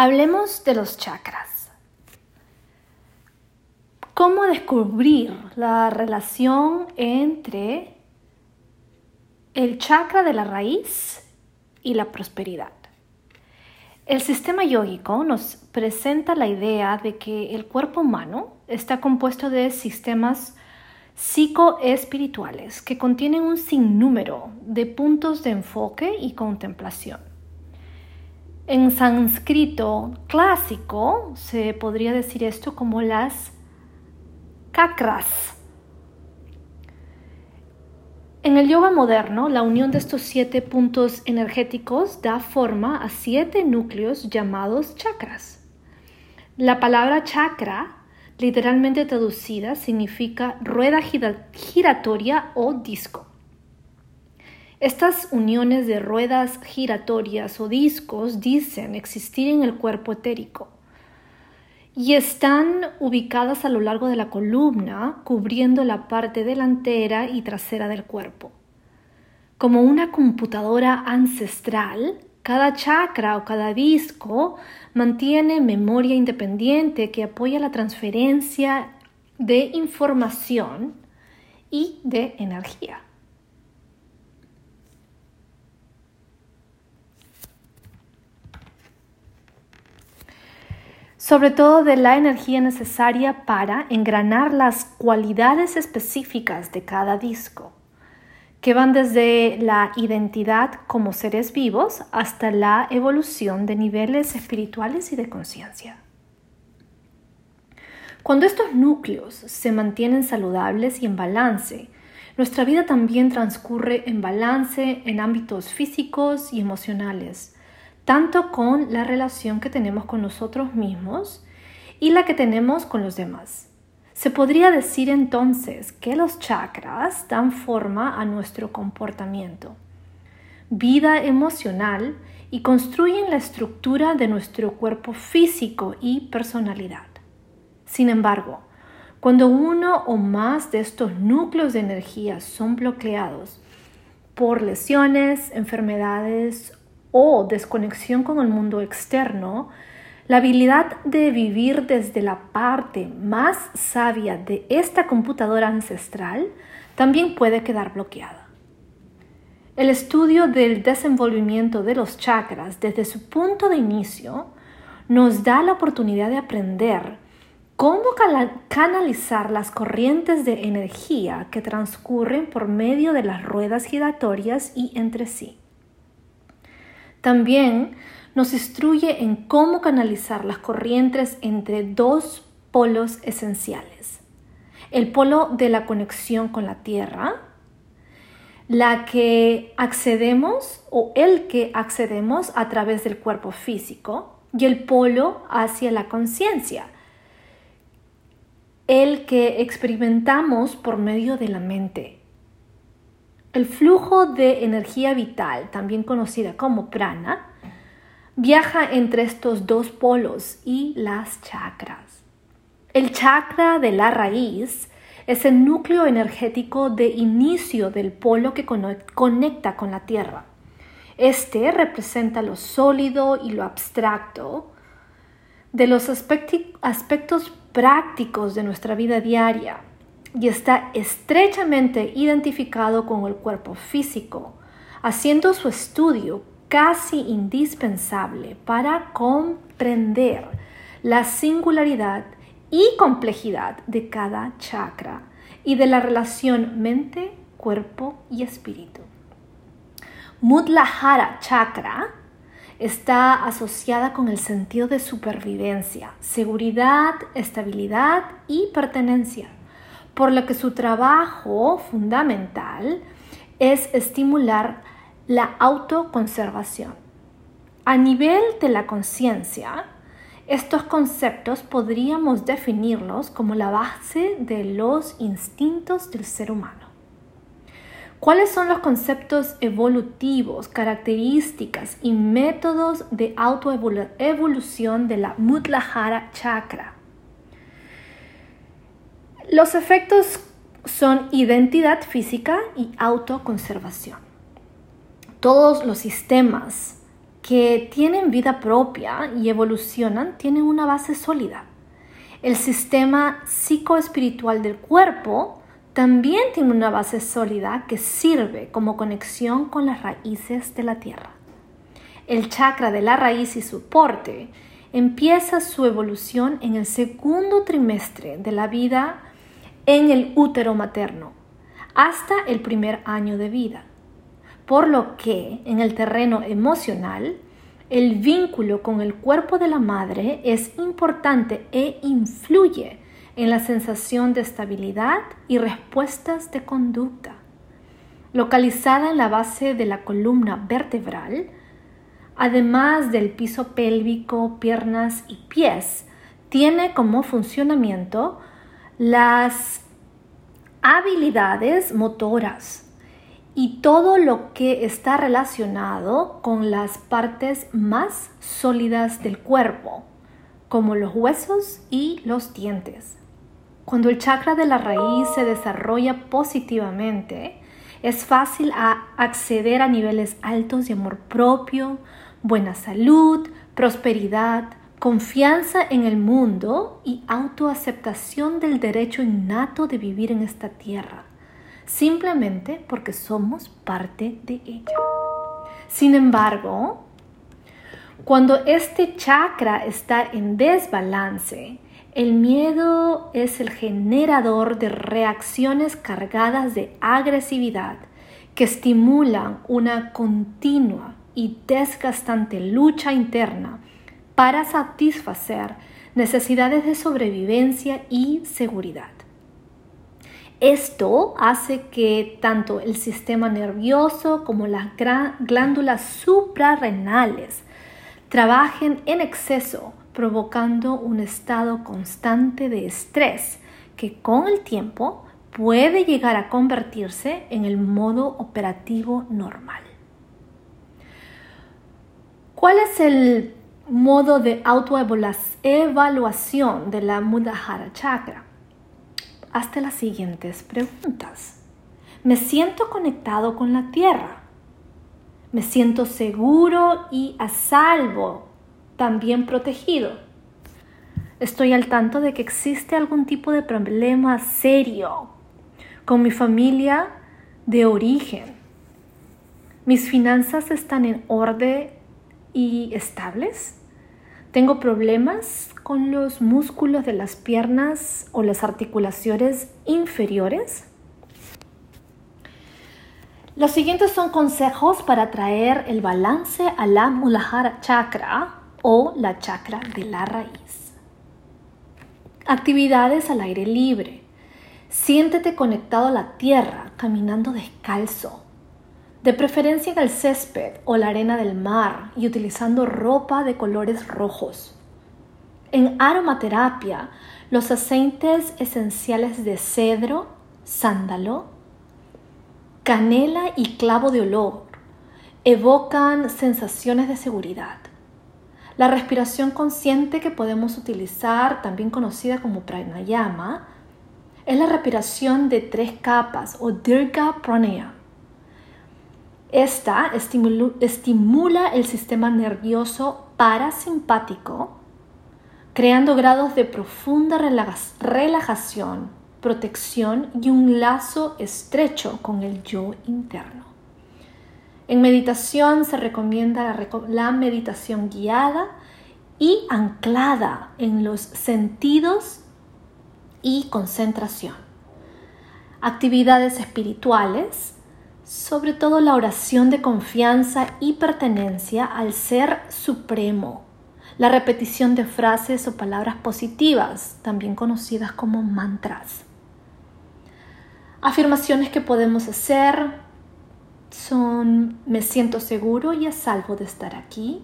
Hablemos de los chakras. ¿Cómo descubrir la relación entre el chakra de la raíz y la prosperidad? El sistema yógico nos presenta la idea de que el cuerpo humano está compuesto de sistemas psicoespirituales que contienen un sinnúmero de puntos de enfoque y contemplación. En sánscrito clásico se podría decir esto como las chakras. En el yoga moderno, la unión de estos siete puntos energéticos da forma a siete núcleos llamados chakras. La palabra chakra, literalmente traducida, significa rueda giratoria o disco. Estas uniones de ruedas giratorias o discos dicen existir en el cuerpo etérico y están ubicadas a lo largo de la columna, cubriendo la parte delantera y trasera del cuerpo. Como una computadora ancestral, cada chakra o cada disco mantiene memoria independiente que apoya la transferencia de información y de energía. Sobre todo de la energía necesaria para engranar las cualidades específicas de cada disco, que van desde la identidad como seres vivos hasta la evolución de niveles espirituales y de conciencia. Cuando estos núcleos se mantienen saludables y en balance, nuestra vida también transcurre en balance en ámbitos físicos y emocionales, tanto con la relación que tenemos con nosotros mismos y la que tenemos con los demás. Se podría decir entonces que los chakras dan forma a nuestro comportamiento, vida emocional y construyen la estructura de nuestro cuerpo físico y personalidad. Sin embargo, cuando uno o más de estos núcleos de energía son bloqueados por lesiones, enfermedades o desconexión con el mundo externo, la habilidad de vivir desde la parte más sabia de esta computadora ancestral también puede quedar bloqueada. El estudio del desenvolvimiento de los chakras desde su punto de inicio nos da la oportunidad de aprender cómo canalizar las corrientes de energía que transcurren por medio de las ruedas giratorias y entre sí. También nos instruye en cómo canalizar las corrientes entre dos polos esenciales. El polo de la conexión con la tierra, la que accedemos o el que accedemos a través del cuerpo físico y el polo hacia la conciencia, el que experimentamos por medio de la mente. El flujo de energía vital, también conocida como prana, viaja entre estos dos polos y las chakras. El chakra de la raíz es el núcleo energético de inicio del polo que conecta con la tierra. Este representa lo sólido y lo abstracto de los aspectos prácticos de nuestra vida diaria y está estrechamente identificado con el cuerpo físico, haciendo su estudio casi indispensable para comprender la singularidad y complejidad de cada chakra y de la relación mente, cuerpo y espíritu. Mudlahara chakra está asociada con el sentido de supervivencia, seguridad, estabilidad y pertenencia por lo que su trabajo fundamental es estimular la autoconservación. A nivel de la conciencia, estos conceptos podríamos definirlos como la base de los instintos del ser humano. ¿Cuáles son los conceptos evolutivos, características y métodos de autoevolución de la Mutlahara chakra? Los efectos son identidad física y autoconservación. Todos los sistemas que tienen vida propia y evolucionan tienen una base sólida. El sistema psicoespiritual del cuerpo también tiene una base sólida que sirve como conexión con las raíces de la tierra. El chakra de la raíz y soporte empieza su evolución en el segundo trimestre de la vida en el útero materno, hasta el primer año de vida. Por lo que en el terreno emocional, el vínculo con el cuerpo de la madre es importante e influye en la sensación de estabilidad y respuestas de conducta. Localizada en la base de la columna vertebral, además del piso pélvico, piernas y pies, tiene como funcionamiento las habilidades motoras y todo lo que está relacionado con las partes más sólidas del cuerpo, como los huesos y los dientes. Cuando el chakra de la raíz se desarrolla positivamente, es fácil acceder a niveles altos de amor propio, buena salud, prosperidad, confianza en el mundo y autoaceptación del derecho innato de vivir en esta tierra, simplemente porque somos parte de ella. Sin embargo, cuando este chakra está en desbalance, el miedo es el generador de reacciones cargadas de agresividad que estimulan una continua y desgastante lucha interna para satisfacer necesidades de sobrevivencia y seguridad. Esto hace que tanto el sistema nervioso como las glándulas suprarrenales trabajen en exceso provocando un estado constante de estrés que con el tiempo puede llegar a convertirse en el modo operativo normal. ¿Cuál es el modo de autoevaluación de la Mudahara Chakra? Hazte las siguientes preguntas. ¿Me siento conectado con la tierra? ¿Me siento seguro y a salvo también protegido. Estoy al tanto de que existe algún tipo de problema serio con mi familia de origen. Mis finanzas están en orden y estables. Tengo problemas con los músculos de las piernas o las articulaciones inferiores. Los siguientes son consejos para traer el balance a la Mulahara Chakra o la chakra de la raíz. Actividades al aire libre. Siéntete conectado a la tierra caminando descalzo, de preferencia en el césped o la arena del mar y utilizando ropa de colores rojos. En aromaterapia, los aceites esenciales de cedro, sándalo, canela y clavo de olor evocan sensaciones de seguridad. La respiración consciente que podemos utilizar, también conocida como pranayama, es la respiración de tres capas o dirga pranayama. Esta estimula el sistema nervioso parasimpático, creando grados de profunda relajación, protección y un lazo estrecho con el yo interno. En meditación se recomienda la, meditación guiada y anclada en los sentidos y concentración. Actividades espirituales, sobre todo la oración de confianza y pertenencia al Ser Supremo, la repetición de frases o palabras positivas, también conocidas como mantras. Afirmaciones que podemos hacer son me siento seguro y a salvo de estar aquí.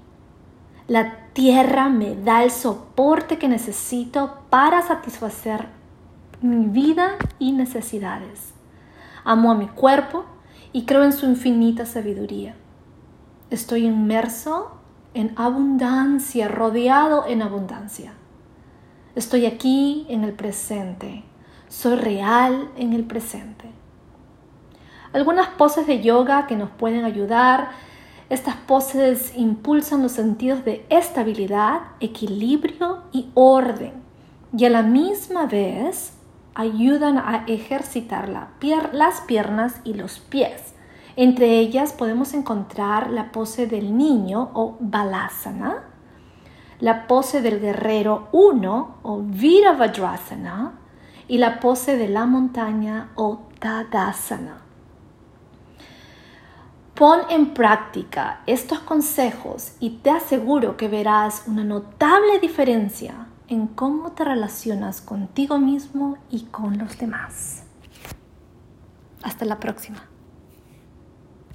La tierra me da el soporte que necesito para satisfacer mi vida y necesidades. Amo a mi cuerpo y creo en su infinita sabiduría. Estoy inmerso en abundancia, rodeado en abundancia. Estoy aquí en el presente. Soy real en el presente algunas poses de yoga que nos pueden ayudar Estas poses impulsan los sentidos de estabilidad, equilibrio y orden y a la misma vez ayudan a ejercitar las piernas y los pies. Entre ellas podemos encontrar la pose del niño o balasana, la pose del guerrero 1 o virabhadrasana y la pose de la montaña o tadasana. Pon en práctica estos consejos y te aseguro que verás una notable diferencia en cómo te relacionas contigo mismo y con los demás. Hasta la próxima.